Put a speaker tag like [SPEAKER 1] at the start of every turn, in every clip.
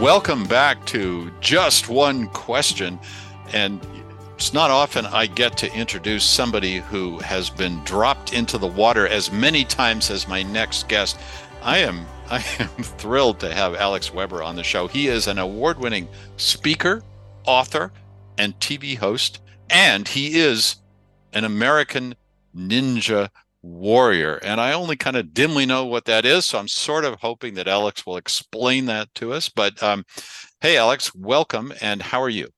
[SPEAKER 1] Welcome back to Just One Question. And it's not often I get to introduce somebody who has been dropped into the water as many times as my next guest. I am I am thrilled to have Alex Weber on the show. He is an award-winning speaker, author, and TV host, and he is an American Ninja warrior. And I only kind of dimly know what that is. So I'm sort of hoping that Alex will explain that to us. But um, hey, Alex, welcome. And how are you?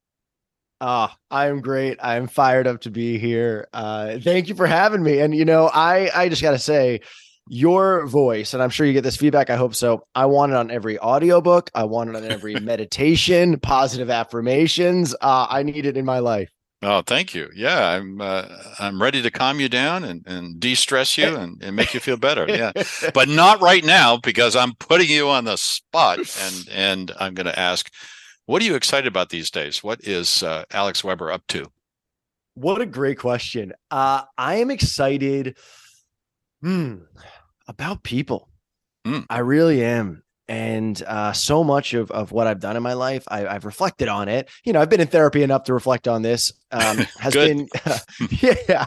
[SPEAKER 2] Ah, uh, I'm great. I'm fired up to be here. Uh, thank you for having me. And you know, I I just got to say, your voice, and I'm sure you get this feedback. I hope so. I want it on every audiobook. I want it on every meditation, positive affirmations. Uh, I need it in my life.
[SPEAKER 1] Oh, thank you. Yeah, I'm uh, I'm ready to calm you down and, and de-stress you and, and make you feel better. Yeah, but not right now because I'm putting you on the spot and and I'm going to ask, what are you excited about these days? What is uh, Alex Weber up to?
[SPEAKER 2] What a great question. Uh, I am excited hmm, about people. Mm. I really am and uh, so much of, of what I've done in my life, I, have reflected on it. You know, I've been in therapy enough to reflect on this. Um, has been, uh, yeah,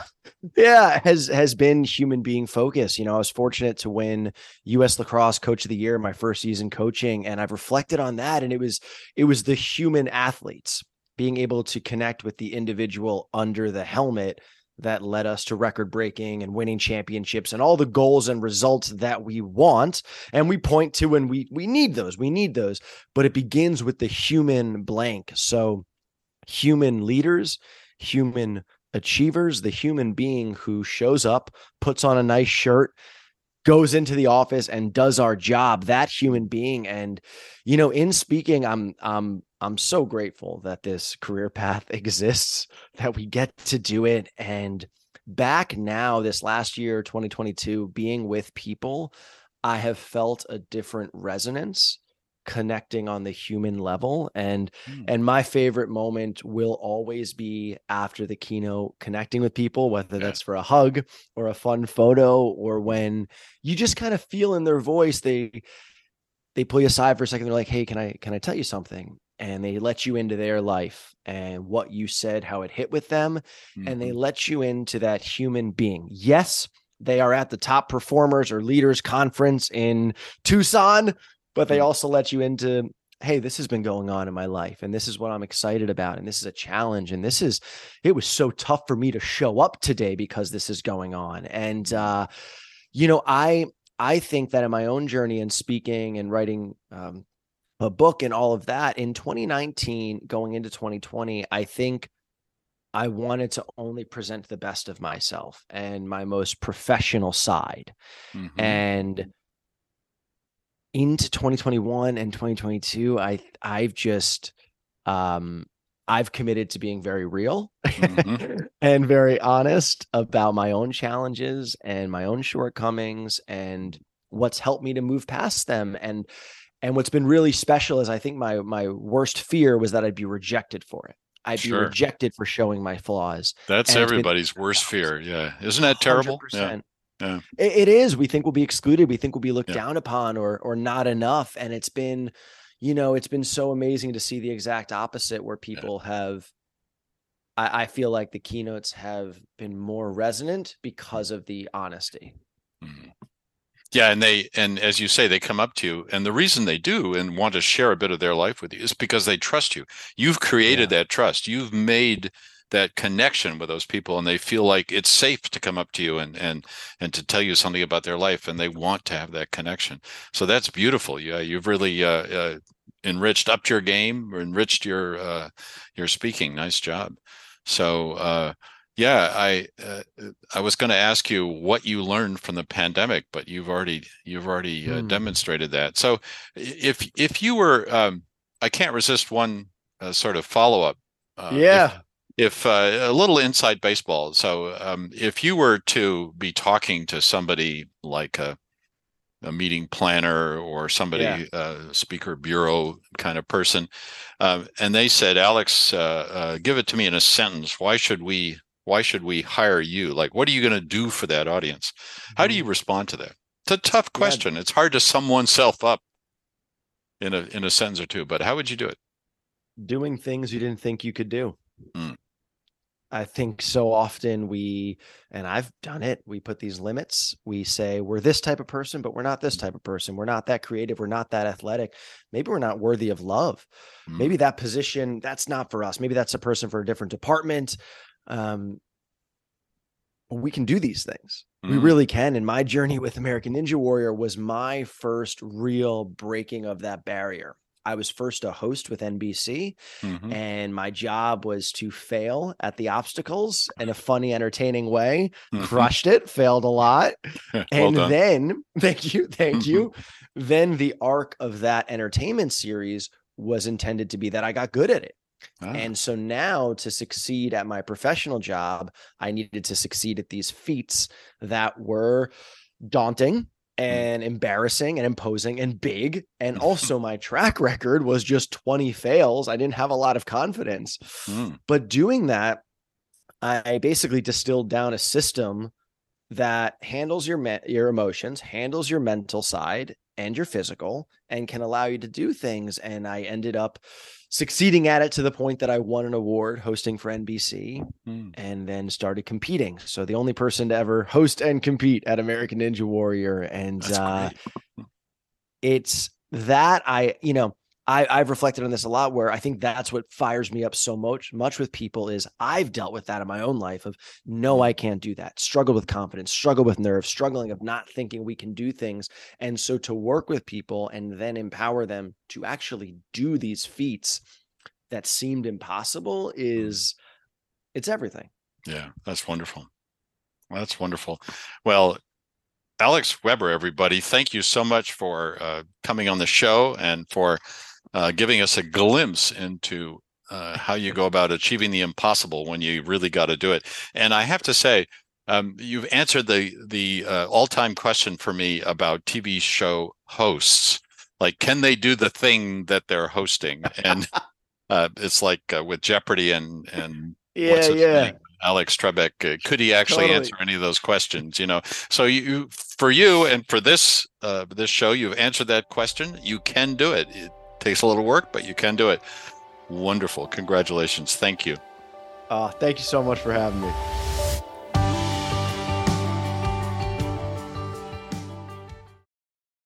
[SPEAKER 2] yeah, has has been human being focus. You know, I was fortunate to win U.S. Lacrosse Coach of the Year my first season coaching, and I've reflected on that. And it was it was the human athletes being able to connect with the individual under the helmet that led us to record breaking and winning championships and all the goals and results that we want. And we point to and we we need those we need those but it begins with the human blank. So human leaders human achievers the human being who shows up puts on a nice shirt goes into the office and does our job that human being. And you know in speaking i'm i'm I'm so grateful that this career path exists, that we get to do it. And back now, this last year, 2022, being with people, I have felt a different resonance connecting on the human level and mm. and my favorite moment will always be after the keynote connecting with people whether that's for a hug or a fun photo or when you just kind of feel in their voice they they pull you aside for a second they're like hey can i can i tell you something and they let you into their life and what you said, how it hit with them, mm-hmm. and they mm-hmm. let you into that human being. Yes, they are at the top performers or leaders conference in Tucson, but they mm-hmm. also let you into hey this has been going on in my life and this is what i'm excited about and this is a challenge and this is it was so tough for me to show up today because this is going on and mm-hmm. uh you know i i think that in my own journey in speaking and writing um, a book and all of that in 2019 going into 2020 i think i wanted to only present the best of myself and my most professional side mm-hmm. and into 2021 and 2022 i i've just um i've committed to being very real mm-hmm. and very honest about my own challenges and my own shortcomings and what's helped me to move past them and and what's been really special is I think my my worst fear was that I'd be rejected for it. I'd sure. be rejected for showing my flaws.
[SPEAKER 1] That's everybody's worst fear. Yeah. Isn't that terrible? 100%. Yeah.
[SPEAKER 2] Yeah. It, it is. We think we'll be excluded. We think we'll be looked yeah. down upon or or not enough. And it's been, you know, it's been so amazing to see the exact opposite where people yeah. have I, I, feel like the keynotes have been more resonant because of the honesty. Mm-hmm.
[SPEAKER 1] Yeah, and they and as you say, they come up to you, and the reason they do and want to share a bit of their life with you is because they trust you. You've created yeah. that trust. You've made that connection with those people, and they feel like it's safe to come up to you and and and to tell you something about their life, and they want to have that connection. So that's beautiful. Yeah, you've really uh, uh, enriched, upped your game, enriched your uh, your speaking. Nice job. So uh, yeah, I uh, I was going to ask you what you learned from the pandemic, but you've already you've already uh, mm. demonstrated that. So if if you were, um, I can't resist one uh, sort of follow up.
[SPEAKER 2] Uh, yeah.
[SPEAKER 1] If, if uh, a little inside baseball, so um, if you were to be talking to somebody like a a meeting planner or somebody yeah. uh, speaker bureau kind of person uh, and they said alex uh, uh, give it to me in a sentence why should we why should we hire you like what are you going to do for that audience how do you mm-hmm. respond to that it's a tough question yeah. it's hard to sum oneself up in a in a sentence or two, but how would you do it?
[SPEAKER 2] Doing things you didn't think you could do. Mm. I think so often we, and I've done it, we put these limits. We say we're this type of person, but we're not this type of person. We're not that creative. We're not that athletic. Maybe we're not worthy of love. Mm. Maybe that position, that's not for us. Maybe that's a person for a different department. Um, we can do these things. Mm. We really can. And my journey with American Ninja Warrior was my first real breaking of that barrier. I was first a host with NBC, mm-hmm. and my job was to fail at the obstacles in a funny, entertaining way. Mm-hmm. Crushed it, failed a lot. well and done. then, thank you, thank mm-hmm. you. Then the arc of that entertainment series was intended to be that I got good at it. Ah. And so now to succeed at my professional job, I needed to succeed at these feats that were daunting Mm. and embarrassing and imposing and big. And also, my track record was just 20 fails. I didn't have a lot of confidence. Mm. But doing that, I basically distilled down a system that handles your me- your emotions, handles your mental side and your physical, and can allow you to do things. And I ended up succeeding at it to the point that I won an award hosting for NBC mm. and then started competing. So the only person to ever host and compete at American Ninja Warrior. And uh, it's that I, you know, I, I've reflected on this a lot where I think that's what fires me up so much, much with people is I've dealt with that in my own life of no, I can't do that. Struggle with confidence, struggle with nerves, struggling of not thinking we can do things. And so to work with people and then empower them to actually do these feats that seemed impossible mm. is it's everything.
[SPEAKER 1] Yeah, that's wonderful. that's wonderful. Well, Alex Weber, everybody, thank you so much for uh, coming on the show and for uh, giving us a glimpse into uh, how you go about achieving the impossible when you really got to do it. And I have to say, um, you've answered the the uh, all time question for me about TV show hosts. Like, can they do the thing that they're hosting? And uh, it's like uh, with Jeopardy and and
[SPEAKER 2] yeah, yeah.
[SPEAKER 1] Name? Alex Trebek, could he actually totally. answer any of those questions? You know, so you, for you, and for this uh, this show, you've answered that question. You can do it. It takes a little work, but you can do it. Wonderful. Congratulations. Thank you.
[SPEAKER 2] Uh, thank you so much for having me.